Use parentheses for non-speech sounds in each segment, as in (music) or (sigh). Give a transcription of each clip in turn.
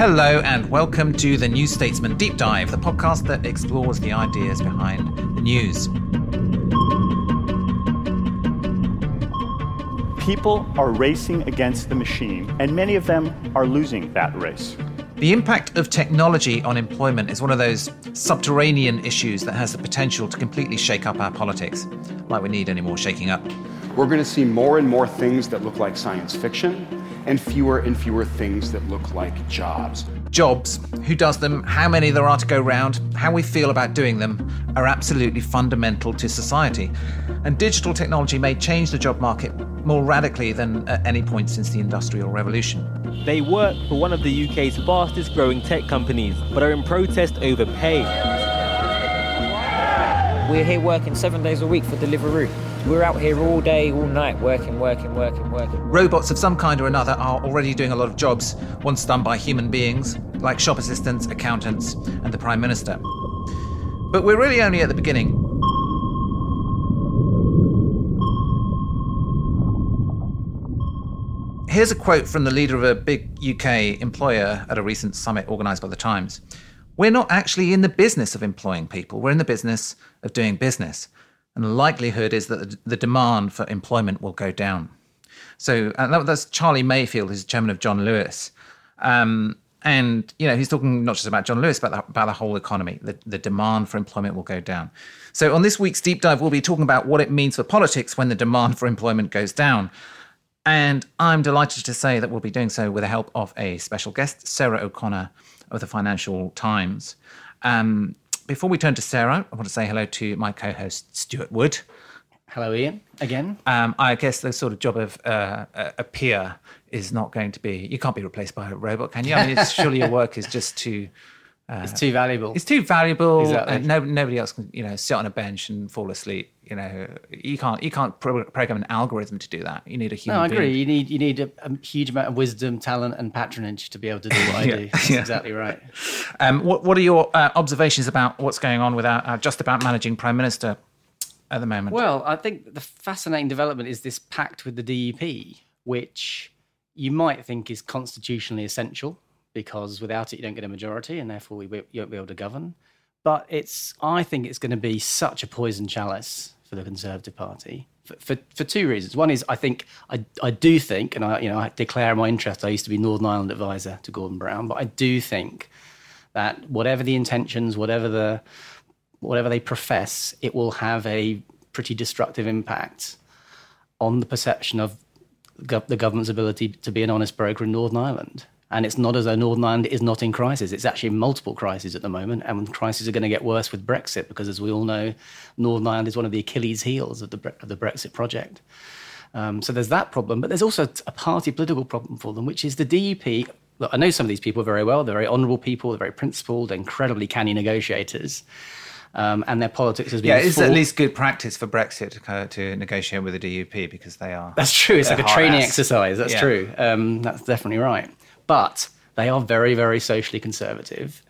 Hello, and welcome to the New Statesman Deep Dive, the podcast that explores the ideas behind the news. People are racing against the machine, and many of them are losing that race. The impact of technology on employment is one of those subterranean issues that has the potential to completely shake up our politics, like we need any more shaking up. We're going to see more and more things that look like science fiction and fewer and fewer things that look like jobs. Jobs, who does them, how many there are to go round, how we feel about doing them, are absolutely fundamental to society. And digital technology may change the job market more radically than at any point since the Industrial Revolution. They work for one of the UK's fastest growing tech companies, but are in protest over pay. We're here working seven days a week for Deliveroo. We're out here all day, all night, working, working, working, working. Robots of some kind or another are already doing a lot of jobs once done by human beings, like shop assistants, accountants, and the Prime Minister. But we're really only at the beginning. Here's a quote from the leader of a big UK employer at a recent summit organised by the Times. We're not actually in the business of employing people, we're in the business of doing business. And the likelihood is that the demand for employment will go down. So uh, that's Charlie Mayfield, who's chairman of John Lewis. Um, and you know he's talking not just about John Lewis, but about the whole economy. The, the demand for employment will go down. So on this week's deep dive, we'll be talking about what it means for politics when the demand for employment goes down. And I'm delighted to say that we'll be doing so with the help of a special guest, Sarah O'Connor of the Financial Times. Um, before we turn to Sarah, I want to say hello to my co host, Stewart Wood. Hello, Ian, again. Um, I guess the sort of job of uh, a peer is not going to be, you can't be replaced by a robot, can you? I mean, surely your work is just too uh, it's too valuable. It's too valuable. Exactly. And no, nobody else can, you know, sit on a bench and fall asleep. You know, you can't you can't program an algorithm to do that. You need a human. No, I agree. Being. You need you need a, a, huge amount of wisdom, talent, and patronage to be able to do what I (laughs) do. That's yeah. exactly right. Um, what What are your uh, observations about what's going on with our uh, just about managing prime minister at the moment? Well, I think the fascinating development is this pact with the DUP, which you might think is constitutionally essential because without it you don't get a majority and therefore we, you won't be able to govern. But it's I think it's going to be such a poison chalice for the Conservative Party for, for, for, two reasons. One is I think I, I do think, and I you know I declare my interest. I used to be Northern Ireland advisor to Gordon Brown, but I do think that whatever the intentions, whatever the whatever they profess, it will have a pretty destructive impact on the perception of the government's ability to be an honest broker in Northern Ireland. And it's not as though Northern Ireland is not in crisis. It's actually multiple crises at the moment, and crises are going to get worse with Brexit because, as we all know, Northern Ireland is one of the Achilles' heels of the, of the Brexit project. Um, so there's that problem, but there's also a party political problem for them, which is the DUP. Look, I know some of these people very well. They're very honourable people. They're very principled. They're incredibly canny negotiators. Um, and their politics has been. Yeah, it's at least good practice for Brexit to, to, negotiate with the DUP because they are. That's true. It's like a training ass. exercise. That's yeah. true. Um, that's definitely right. But they are very, very socially conservative.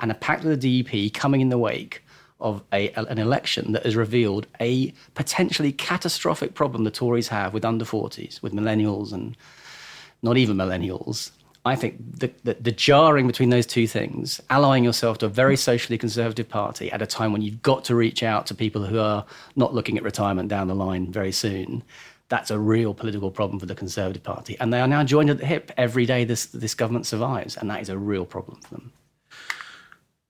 And a pact with the DUP coming in the wake of a, an election that has revealed a potentially catastrophic problem the Tories have with under 40s, with millennials and not even millennials. I think the, the, the, jarring between those two things, allying yourself to a very socially conservative party at a time when you've got to reach out to people who are not looking at retirement down the line very soon, that's a real political problem for the Conservative Party. And they are now joined at the hip every day this, this government survives. And that is a real problem for them.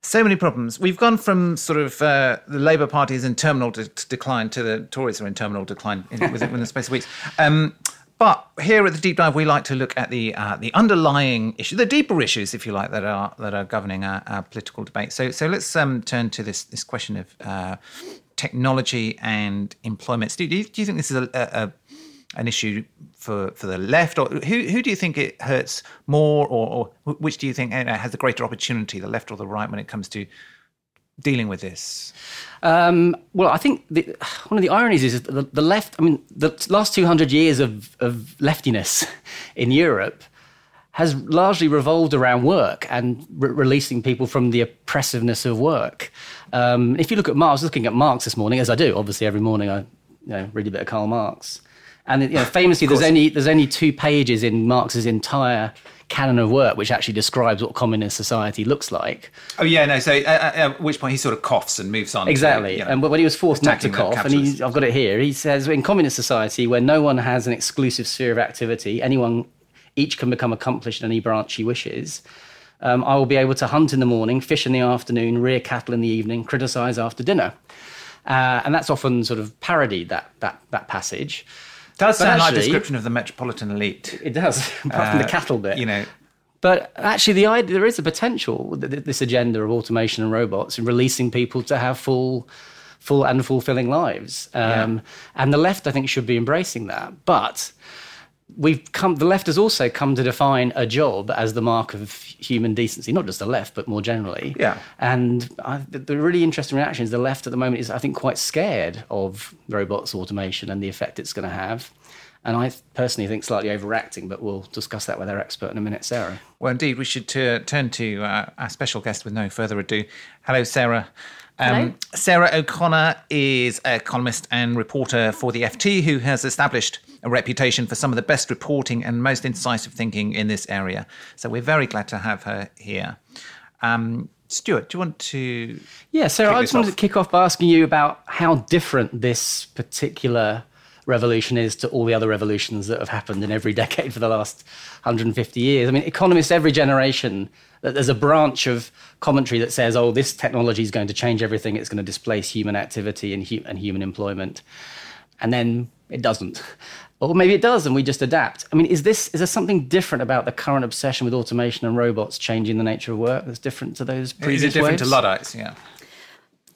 So many problems. We've gone from sort of uh, the Labour Party is in terminal de- decline to the Tories are in terminal decline in, within the space of weeks. Um, but here at the deep dive, we like to look at the uh, the underlying issue, the deeper issues, if you like, that are that are governing our, our political debate. So so let's um, turn to this this question of uh, technology and employment. Do, do, you, do you think this is a, a, an issue for, for the left, or who who do you think it hurts more, or, or which do you think has the greater opportunity, the left or the right, when it comes to dealing with this? Um, well, I think the, one of the ironies is the, the, left. I mean, the last two hundred years of, of leftiness (laughs) in Europe has largely revolved around work and re- releasing people from the oppressiveness of work. Um, if you look at Marx, looking at Marx this morning, as I do, obviously every morning I you know, read a bit of Karl Marx. And you know, famously, there's only there's only two pages in Marx's entire canon of work which actually describes what communist society looks like. Oh yeah, no. So uh, uh, at which point he sort of coughs and moves on. Exactly. To, you know, and when he was forced not to cough, and he. I've got it here, he says in communist society where no one has an exclusive sphere of activity, anyone each can become accomplished in any branch he wishes. Um, I will be able to hunt in the morning, fish in the afternoon, rear cattle in the evening, criticise after dinner. Uh, and that's often sort of parodied that that that passage. Does but sound like a actually- description of the metropolitan elite. It does, (laughs) apart from the Uh, cattle bit. You know, But actually, the idea there is a potential this agenda of automation and robots in releasing people to have full, full and fulfilling lives. Um, And the left, I think, should be embracing that. But we've come. The left has also come to define a job as the mark of human decency. Not just the left, but more generally. Yeah. And I, the, the really interesting reaction is the left at the moment is, I think, quite scared of robots, automation, and the effect it's going to have. And I personally think slightly overacting, but we'll discuss that with our expert in a minute, Sarah. well, indeed, we should uh, turn to uh, our special guest with no further ado. Hello, Sarah. Um, Hello. Sarah O'Connor is a columnist and reporter for the FT who has established a reputation for some of the best reporting and most incisive thinking in this area. So we're very glad to have her here. Um, Stewart, do you want to? Yeah, kick I just wanted off? to kick off by asking you about how different this particular revolution is to all the other revolutions that have happened in every (laughs) decade for the last 150 years. I mean, economists every generation, there's a branch of commentary that says, oh, this technology is going to change everything, it's going to displace human activity and, hu- and human employment. And then it doesn't. Or maybe it does, and we just adapt. I mean, is this is there something different about the current obsession with automation and robots changing the nature of work that's different to those previous Is it different waves? to Luddites? Yeah.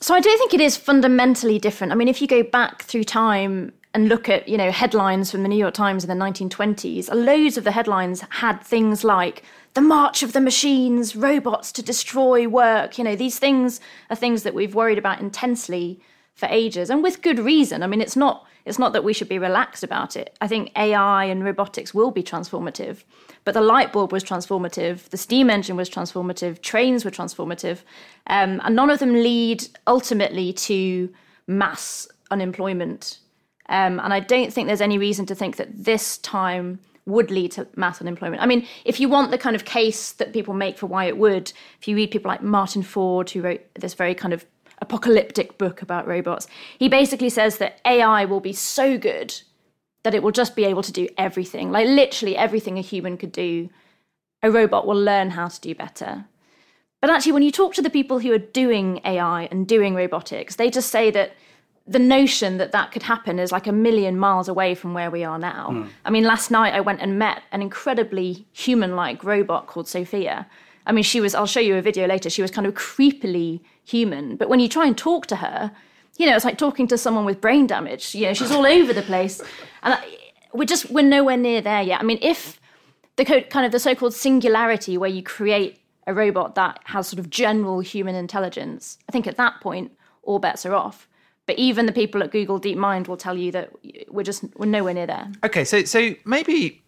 So I do think it is fundamentally different. I mean, if you go back through time and look at, you know, headlines from the New York Times in the 1920s, loads of the headlines had things like the march of the machines, robots to destroy work. You know, these things are things that we've worried about intensely for ages and with good reason. I mean, it's not it's not that we should be relaxed about it. I think AI and robotics will be transformative. But the light bulb was transformative, the steam engine was transformative, trains were transformative, um, and none of them lead ultimately to mass unemployment. Um, and I don't think there's any reason to think that this time would lead to mass unemployment. I mean, if you want the kind of case that people make for why it would, if you read people like Martin Ford, who wrote this very kind of apocalyptic book about robots, he basically says that AI will be so good that it will just be able to do everything, like literally everything a human could do. A robot will learn how to do better. But actually, when you talk to the people who are doing AI and doing robotics, they just say that the notion that that could happen is like a million miles away from where we are now. Hmm. I mean, last night I went and met an incredibly human like robot called Sophia. I mean, she was, I'll show you a video later, she was kind of creepily human. But when you try and talk to her, you know, it's like talking to someone with brain damage. You know, she's all over the place. And we're just, we're nowhere near there yet. I mean, if the co- kind of the so-called singularity where you create a robot that has sort of general human intelligence, I think at that point all bets are off. But even the people at Google DeepMind will tell you that we're just we're nowhere near there. Okay, so so maybe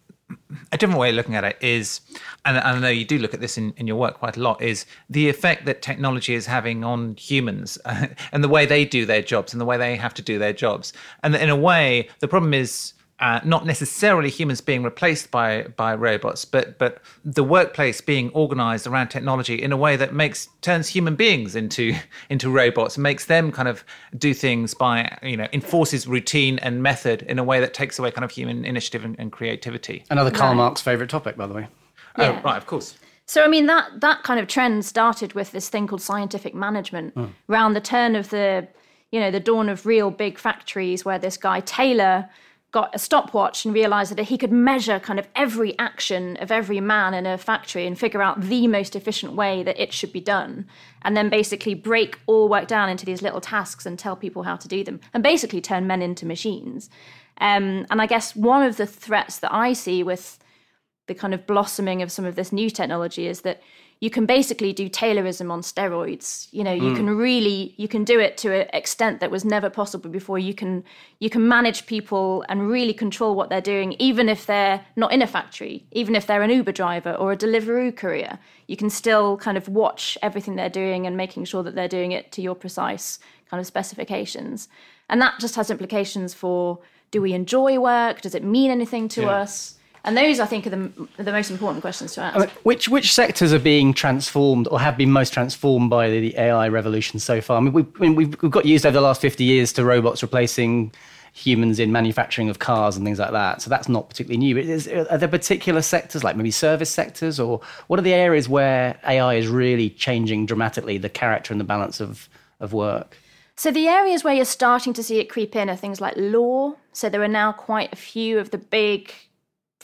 a different way of looking at it is, and I know you do look at this in, in your work quite a lot, is the effect that technology is having on humans (laughs) and the way they do their jobs and the way they have to do their jobs. And in a way, the problem is uh, not necessarily humans being replaced by by robots, but but the workplace being organized around technology in a way that makes turns human beings into (laughs) into robots, makes them kind of do things by you know enforces routine and method in a way that takes away kind of human initiative and, and creativity. Another Karl Right. Marx favourite topic, by the way. Yeah. Oh, right, of course. So I mean that that kind of trend started with this thing called scientific management around the turn of the you know the dawn of real big factories where this guy Taylor got a stopwatch and realized that he could measure kind of every action of every man in a factory and figure out the most efficient way that it should be done. And then basically break all work down into these little tasks and tell people how to do them. And basically turn men into machines. Um, and i guess one of the threats that i see with the kind of blossoming of some of this new technology is that you can basically do Taylorism on steroids. You know, you mm. can really you can do it to an extent that was never possible before. You can you can manage people and really control what they're doing, even if they're not in a factory, even if they're an Uber driver or a Deliveroo courier. You can still kind of watch everything they're doing and making sure that they're doing it to your precise kind of specifications. And that just has implications for do we enjoy work? Does it mean anything to us? And those, I think, are the, are the most important questions to ask. I mean, which which sectors are being transformed or have been most transformed by the AI revolution so far? I mean, we, I mean, we've, we've got used over the last 50 years to robots replacing humans in manufacturing of cars and things like that. So that's not particularly new. But is, are there particular sectors, like maybe service sectors, or what are the areas where AI is really changing dramatically the character and the balance of, of work? So the areas where you're starting to see it creep in are things like law. So there are now quite a few of the big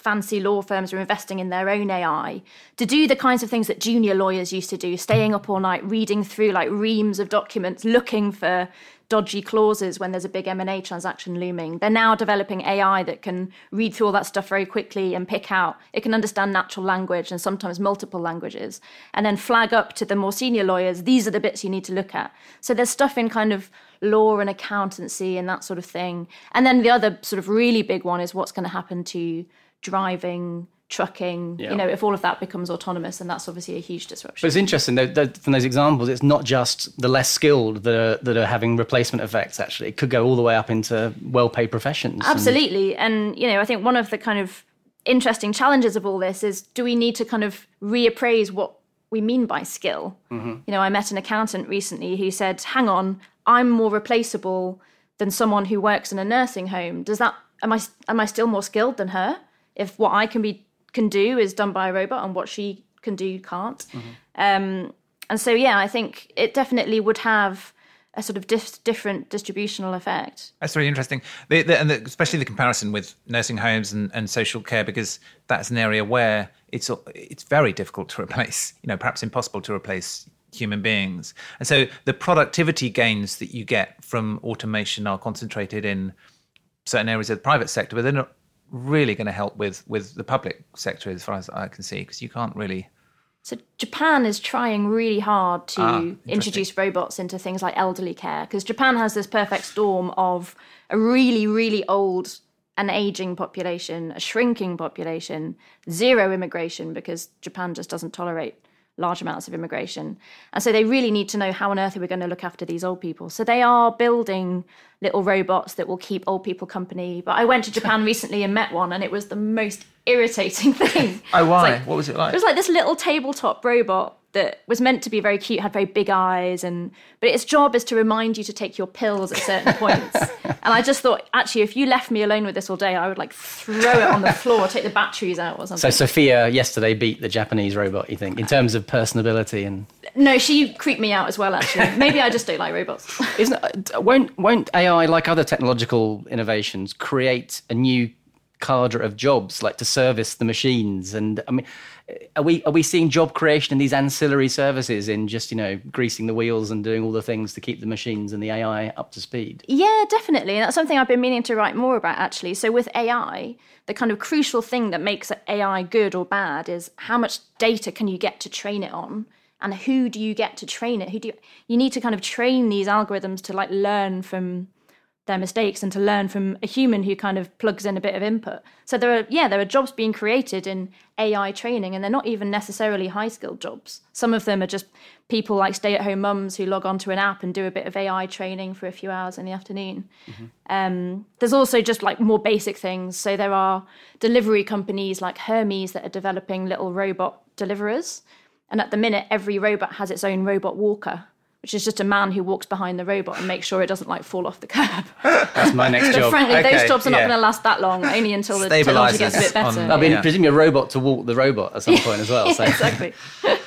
fancy law firms are investing in their own AI to do the kinds of things that junior lawyers used to do, staying up all night reading through like reams of documents, looking for dodgy clauses when there's a big M&A transaction looming. They're now developing AI that can read through all that stuff very quickly and pick out. It can understand natural language and sometimes multiple languages and then flag up to the more senior lawyers, these are the bits you need to look at. So there's stuff in kind of law and accountancy and that sort of thing. And then the other sort of really big one is what's going to happen to driving trucking Yeah. you know if all of that becomes autonomous then that's obviously a huge disruption But it's interesting though, that from those examples, it's not just the less skilled that are, that are having replacement effects. Actually, it could go all the way up into well-paid professions. Absolutely. And, you know, I think one of the kind of interesting challenges of all this is do we need to kind of reappraise what we mean by skill? Mm-hmm. You know, I met an accountant recently who said, hang on, I'm more replaceable than someone who works in a nursing home. Does that, am I, am I still more skilled than her? If what I can be, can do is done by a robot and what she can do can't. Um, and so, yeah, I think it definitely would have a sort of dis- different distributional effect. That's really interesting, the, the, and the, especially the comparison with nursing homes and, and social care, because that's an area where it's it's very difficult to replace. You know, perhaps impossible to replace human beings. And so the productivity gains that you get from automation are concentrated in certain areas of the private sector, but they're not really going to help with with the public sector, as far as I can see, because you can't really. So Japan is trying really hard to Ah, introduce robots into things like elderly care because Japan has this perfect storm of a really really old and aging population, a shrinking population, zero immigration because Japan just doesn't tolerate large amounts of immigration. And so they really need to know how on earth are we going to look after these old people. So they are building little robots that will keep old people company. But I went to Japan (laughs) recently and met one and it was the most irritating (laughs) thing. Oh, why? like- what was it like? it was like this little tabletop robot that was meant to be very cute, had very big eyes, and but its job is to remind you to take your pills at certain (laughs) points. and I just thought, actually, if you left me alone with this all day, I would like throw it on the floor, take the batteries out or something. So. Sophia yesterday beat the Japanese robot. You think in terms of personability and no, she creeped me out as well. Actually, (laughs) maybe I just don't like robots. isn't uh, won't won't AI like other technological innovations create a new cadre of jobs like to service the machines and I mean are we are we seeing job creation in these ancillary services in just you know greasing the wheels and doing all the things to keep the machines and the AI up to speed Yeah, definitely. And that's something I've been meaning to write more about actually. So with AI, the kind of crucial thing that makes AI good or bad is how much data can you get to train it on and who do you get to train it? Who do you, you need to kind of train these algorithms to like learn from their mistakes and to learn from a human who kind of plugs in a bit of input. So there are yeah, there are jobs being created in AI training and they're not even necessarily high skilled jobs. Some of them are just people like stay at home mums who log onto an app and do a bit of AI training for a few hours in the afternoon. Um, there's also just like more basic things. So there are delivery companies like Hermes that are developing little robot deliverers. And at the minute, every robot has its own robot walker, which is just a man who walks behind the robot and makes sure it doesn't like fall off the curb. that's my next (laughs) But job frankly, those jobs are not yeah. going to last that long, only until the technology gets a bit better. on- I mean Yeah. presumably a robot to walk the robot at some point as well so (laughs) exactly. (laughs)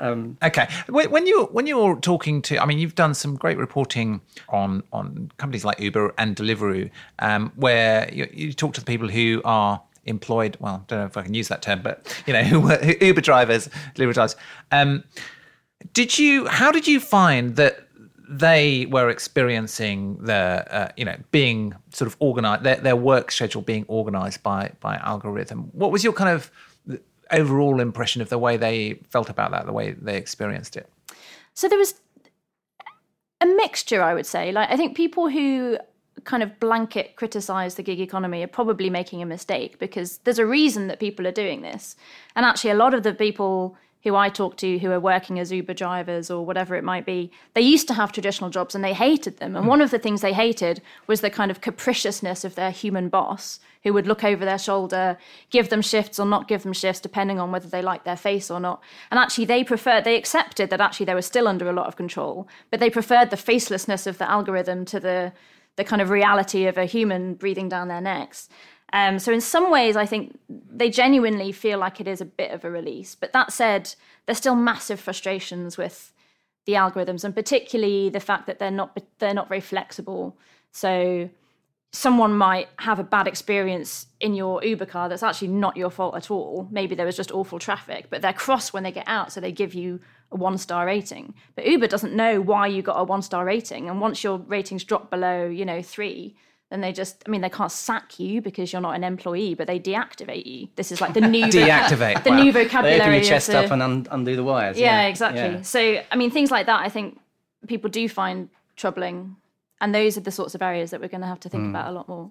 Okay. When when you when you're talking to, I mean, you've done some great reporting on on companies like Uber and Deliveroo, um, where you, you talk to the people who are employed. Well, I don't know if I can use that term, but you know, who were Uber drivers, delivery drivers. Um, did you? How did you find that? They were experiencing the, uh, you know, being sort of organized, their, their work schedule being organized by by algorithm. What was your kind of overall impression of the way they felt about that, the way they experienced it? So there was a mixture, I would say. Like I think people who kind of blanket criticize the gig economy are probably making a mistake because there's a reason that people are doing this. And actually a lot of the people who I talk to who are working as Uber drivers or whatever it might be, they used to have traditional jobs and they hated them. And hmm. one of the things they hated was the kind of capriciousness of their human boss who would look over their shoulder, give them shifts or not give them shifts, depending on whether they liked their face or not. And actually, they preferred, they accepted that actually they were still under a lot of control, but they preferred the facelessness of the algorithm to the the kind of reality of a human breathing down their necks. Um, so in some ways, I think they genuinely feel like it is a bit of a release. But that said, there's still massive frustrations with the algorithms, and particularly the fact that they're not they're not very flexible. So someone might have a bad experience in your Uber car that's actually not your fault at all. Maybe there was just awful traffic, but they're cross when they get out, so they give you a one star rating. But Uber doesn't know why you got a one star rating, and once your ratings drop below, you know, three, then they just, I mean, they can't sack you because you're not an employee, but they deactivate you. This is like the (laughs) new deactivate the wow. new They vocabulary. open your chest the- up and un- undo the wires. yeah, Yeah, exactly. Yeah. So, I mean, things like that, I think people do find troubling. And those are the sorts of areas that we're going to have to think hmm. about a lot more.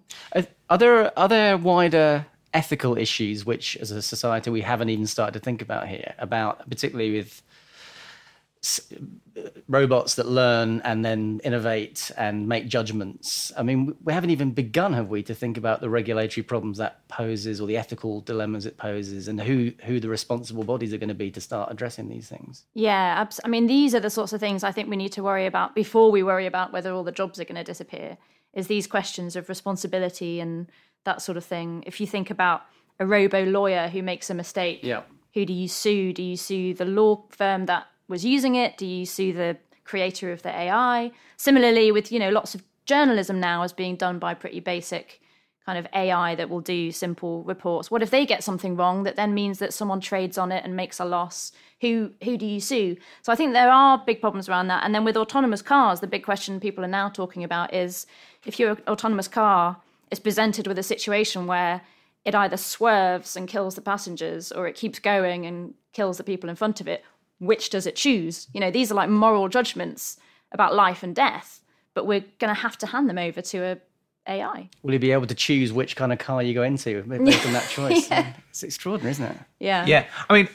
Are, there are there wider ethical issues which, as a society, we haven't even started to think about here? About particularly with robots that learn and then innovate and make judgments. I mean, we haven't even begun, have we, to think about the regulatory problems that poses or the ethical dilemmas it poses, and who who the responsible bodies are going to be to start addressing these things. Yeah, abs- I mean, these are the sorts of things I think we need to worry about before we worry about whether all the jobs are going to disappear. Is these questions of responsibility and that sort of thing. If you think about a robo lawyer who makes a mistake, Yeah. who do you sue? Do you sue the law firm that was using it? Do you sue the creator of the AI? Similarly, with you know lots of journalism now is being done by pretty basic kind of AI that will do simple reports. What if they get something wrong that then means that someone trades on it and makes a loss? Who who do you sue? So I think there are big problems around that. And then with autonomous cars, the big question people are now talking about is if your autonomous car is presented with a situation where it either swerves and kills the passengers or it keeps going and kills the people in front of it, which does it choose? You know, these are like moral judgments about life and death, but we're going to have to hand them over to a AI. Will you be able to choose which kind of car you go into based on that (laughs) choice? It's extraordinary, isn't it? Yeah. Yeah, I mean,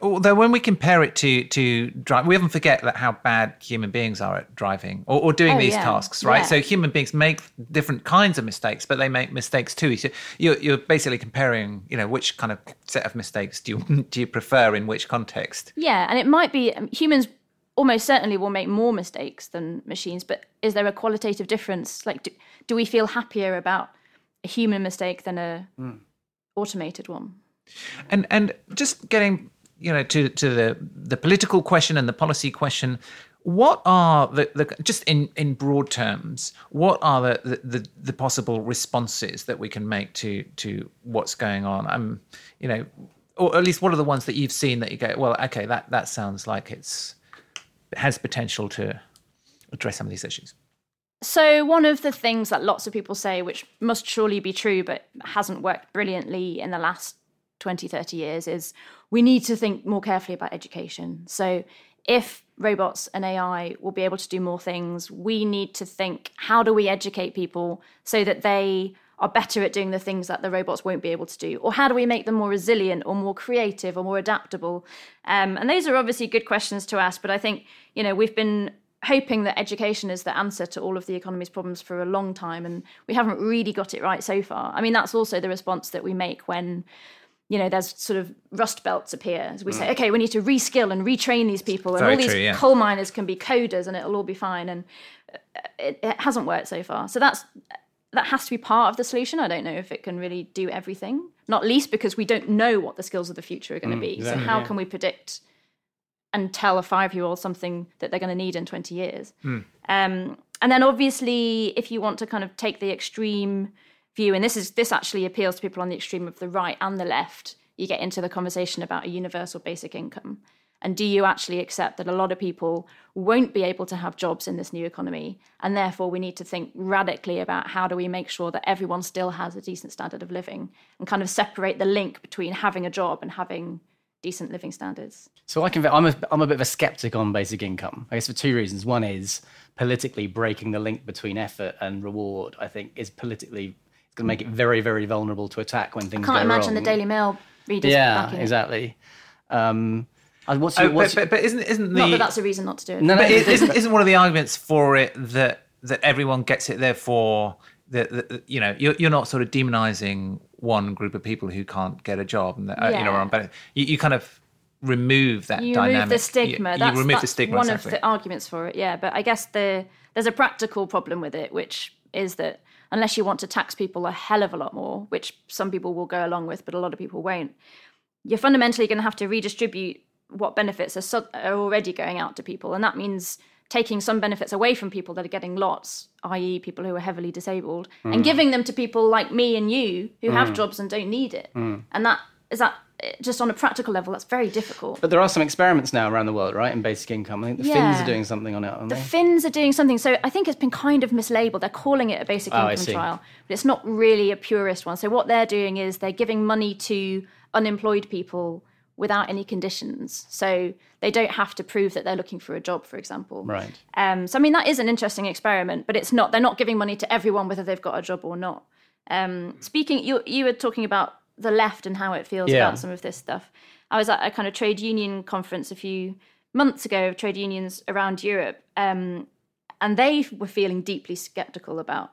although when we compare it to to drive, we often forget that how bad human beings are at driving or, or doing Oh, these yeah. tasks, right? Yeah. So human beings make different kinds of mistakes, but they make mistakes too. So you're, you're basically comparing, you know, which kind of set of mistakes do you do you prefer in which context? Yeah, and it might be um, humans almost certainly will make more mistakes than machines, but is there a qualitative difference? Like, do, do we feel happier about a human mistake than a automated one? And and just getting you know to to the the political question and the policy question. What are the, the just in, in broad terms? What are the, the, the, possible responses that we can make to to what's going on? Um, you know, or at least what are the ones that you've seen that you go, well, okay, that that sounds like it's it has potential to address some of these issues. So, one of the things that lots of people say, which must surely be true but hasn't worked brilliantly in the last 20, 30 years, is we need to think more carefully about education. So, if robots and AI will be able to do more things, we need to think how do we educate people so that they are better at doing the things that the robots won't be able to do? Or how do we make them more resilient or more creative or more adaptable? Um, and those are obviously good questions to ask, but I think, you know, we've been hoping that education is the answer to all of the economy's problems for a long time and we haven't really got it right so far i mean that's also the response that we make when you know there's sort of rust belts appear. As we say okay we need to reskill and retrain these people and Very all these true, yeah. coal miners can be coders and it'll all be fine. And uh, it, it hasn't worked so far. So that's that has to be part of the solution. I don't know if it can really do everything not least because we don't know what the skills of the future are going to be. Exactly, so how yeah. can we predict and tell a five year old something that they're going to need in 20 years. Um, and then obviously, if you want to kind of take the extreme view, and this is this actually appeals to people on the extreme of the right and the left, you get into the conversation about a universal basic income. And do you actually accept that a lot of people won't be able to have jobs in this new economy? And therefore, we need to think radically about how do we make sure that everyone still has a decent standard of living and kind of separate the link between having a job and having decent living standards. So I can. I'm a, I'm a bit of a skeptic on basic income. I guess for two reasons. One is politically breaking the link between effort and reward. I think is politically it's going to make it very very vulnerable to attack when things Can't go imagine wrong. the Daily Mail readers Yeah, backing exactly. Um, what's Oh, your, what's but, but, but isn't isn't the Not that that's a reason not to do it. No, no, but it- is isn't (laughs) isn't one of the arguments for it that that everyone gets it therefore that, that that, you know you're, you're not sort of demonizing one group of people who can't get a job and that, uh, you know Yeah. are on benefit. You, you kind of remove that you dynamic. remove the stigma. You, that's, remove the stigma. One exactly. of the arguments for it, yeah. But I guess the there's a practical problem with it, which is that unless you want to tax people a hell of a lot more, which some people will go along with, but a lot of people won't, you're fundamentally going to have to redistribute what benefits are, so, are already going out to people, and that means taking some benefits away from people that are getting lots, i.e., people who are heavily disabled, and mm. giving them to people like me and you who have mm. jobs and don't need it. Mm. And that is that just on a practical level, that's very difficult. But there are some experiments now around the world, right, in basic income. I think the Finns are doing something on it, aren't The they? Finns are doing something. So I think it's been kind of mislabeled. They're calling it a basic Oh, income trial, but it's not really a purist one. So what they're doing is they're giving money to unemployed people without any conditions. So they don't have to prove that they're looking for a job, for example. Right. Um, so I mean that is an interesting experiment, but it's not. They're not giving money to everyone whether they've got a job or not. Um, speaking, you you were talking about the left and how it feels Yeah. about some of this stuff. I was at a kind of trade union conference a few months ago of trade unions around Europe, um, and they were feeling deeply skeptical about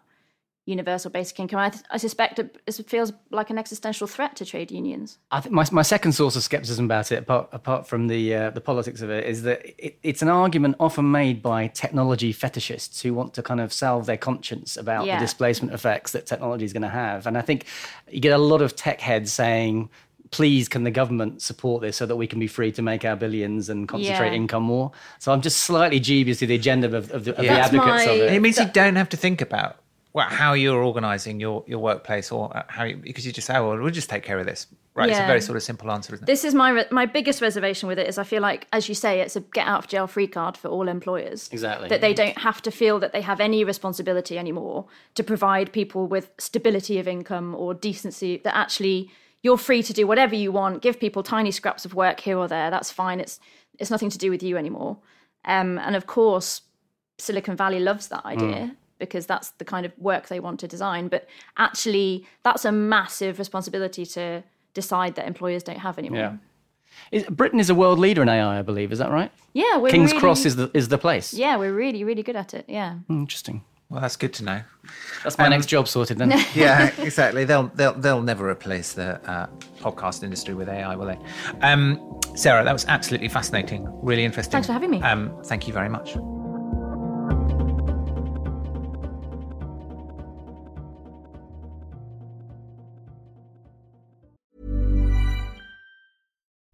universal basic income. I, th- I suspect it, it feels like an existential threat to trade unions. I think my, my second source of skepticism about it, apart, apart from the uh, the politics of it, is that it, it's an argument often made by technology fetishists who want to kind of salve their conscience about Yeah. the displacement effects that technology is going to have. And I think you get a lot of tech heads saying, "Please, can the government support this so that we can be free to make our billions and concentrate Yeah. income more?" So I'm just slightly dubious to the agenda of, of, the, of the That's advocates of it. it means you don't have to think about well, how you're organising your, your workplace or uh, how you, because you just say, oh, well, we'll just take care of this. Right. It's a very sort of simple answer, isn't it? This is my re- my biggest reservation with it is I feel like, as you say, it's a get out of jail free card for all employers. Exactly. That they don't have to feel that they have any responsibility anymore to provide people with stability of income or decency. That actually you're free to do whatever you want, give people tiny scraps of work here or there. That's fine. It's it's nothing to do with you anymore. Um, and of course, Silicon Valley loves that idea because that's the kind of work they want to design. But actually, that's a massive responsibility to decide that employers don't have anymore. Yeah. Is, Britain is a world leader in AI, I believe. Is that right? Yeah, we're King's really, Cross is the is the place. Yeah, we're really, really good at it. Yeah. Interesting. Well, that's good to know. That's my next job sorted then. (laughs) yeah, (laughs) exactly. They'll they'll they'll never replace the uh, podcast industry with AI, will they? Um, Sarah, that was absolutely fascinating. Really interesting. Thanks for having me. Um, thank you very much.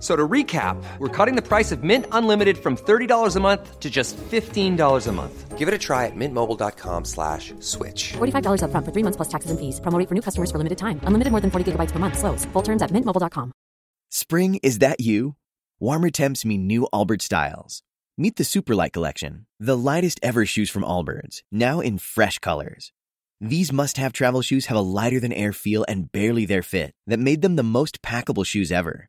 F- So to recap, we're cutting the price of Mint Unlimited from $30 a month to just $15 a month. Give it a try at mintmobile.com slash switch. $45 upfront for three months plus taxes and fees. Promo rate for new customers for limited time. Unlimited more than 40 gigabytes per month. Slows. Full terms at mintmobile.com. Spring, is that you? Warmer temps mean new Allbirds styles. Meet the Superlight Collection, the lightest ever shoes from Allbirds, now in fresh colors. These must have travel shoes have a lighter than air feel and barely their fit that made them the most packable shoes ever.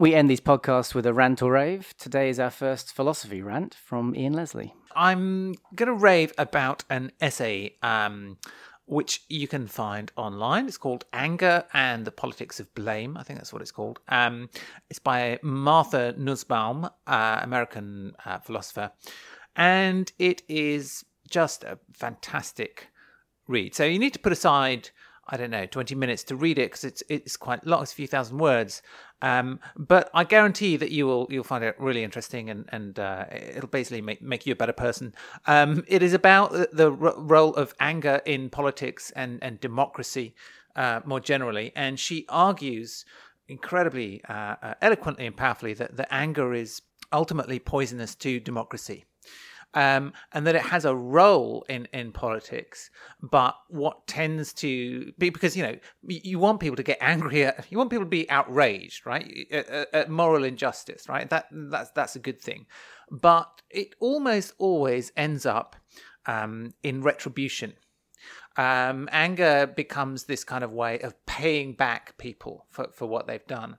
We end these podcasts with a rant or rave. Today is our first philosophy rant from Ian Leslie. I'm going to rave about an essay um, which you can find online. It's called Anger and the Politics of Blame. I think that's what it's called. Um, it's by Martha Nussbaum, uh, American uh, philosopher. And it is just a fantastic read. So you need to put aside, I don't know, 20 minutes to read it because it's it's quite long, it's a few thousand words. Um, but I guarantee that you will you'll find it really interesting and and uh, it'll basically make make you a better person. Um, it is about the, the ro- role of anger in politics and and democracy. uh, more generally, and she argues incredibly uh, uh, eloquently and powerfully that, the anger is ultimately poisonous to democracy. Um, and that it has a role in, in politics, but what tends to be because you know you want people to get angry at you want people to be outraged, right, at, at moral injustice, right? That that's that's a good thing, but it almost always ends up um, in retribution um, anger becomes this kind of way of paying back people for, for what they've done.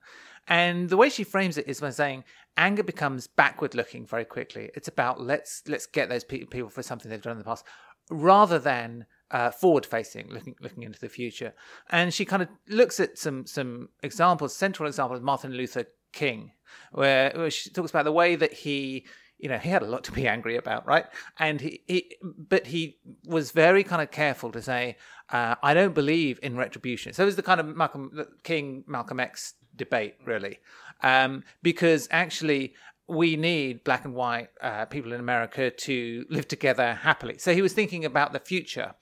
And the way she frames it is by saying anger becomes backward looking very quickly. It's about let's let's get those people for something they've done in the past, rather than uh, forward facing, looking looking into the future. And she kind of looks at some some examples, central example examples, Martin Luther King, where, where she talks about the way that he you know, he had a lot to be angry about, right? And he, he but he was very kind of careful to say, uh, I don't believe in retribution. So it was the kind of Malcolm King, Malcolm X debate, really, um, because actually we need black and white uh, people in America to live together happily. So he was thinking about the future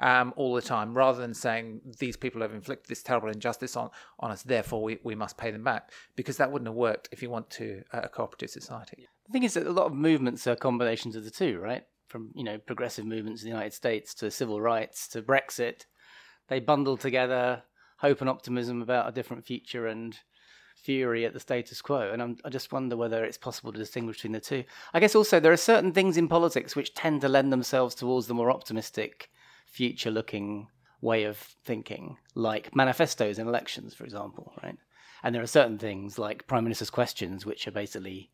um, all the time, rather than saying these people have inflicted this terrible injustice on, on us, therefore we, we must pay them back, because that wouldn't have worked if you want to uh, a cooperative society. The thing is that a lot of movements are combinations of the two, right? From you know progressive movements in the United States to civil rights to Brexit, they bundle together hope and optimism about a different future and fury at the status quo. And I'm, i just wonder whether it's possible to distinguish between the two. I guess also there are certain things in politics which tend to lend themselves towards the more optimistic, future looking way of thinking, like manifestos in elections, for example, right? And there are certain things like prime minister's questions, which are basically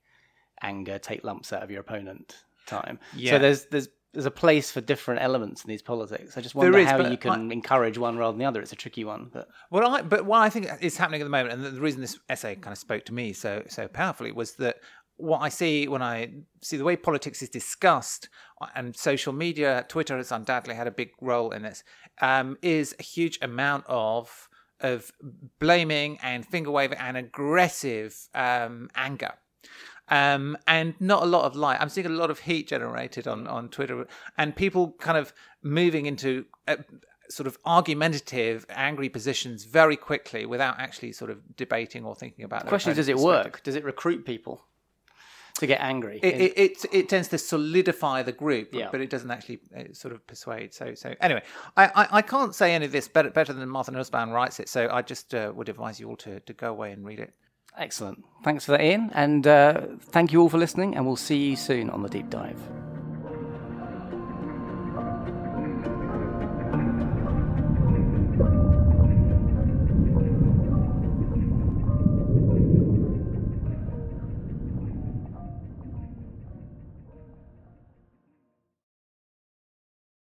anger, take lumps out of your opponent time. Yeah. So there's there's there's a place for different elements in these politics. I just wonder is, how you can I, encourage one rather than the other. It's a tricky one. But well, I, but what I think is happening at the moment, and the, the reason this essay kind of spoke to me so so powerfully was that what I see when I see the way politics is discussed, and social media, Twitter has undoubtedly had a big role in this, um, is a huge amount of of blaming and finger waving and aggressive um, anger um, and not a lot of light. I'm seeing a lot of heat generated on, on Twitter and people kind of moving into uh, sort of argumentative, angry positions very quickly without actually sort of debating or thinking about. The question is, does it work? Does it recruit people? To get angry, it, it, it, it tends to solidify the group, yeah. but it doesn't actually uh, sort of persuade. So, so anyway, I, I, I, can't say any of this better better than Martha Nussbaum writes it. So I just uh, would advise you all to, to go away and read it. Excellent. Thanks for that, Ian. And uh, thank you all for listening, and we'll see you soon on the deep dive.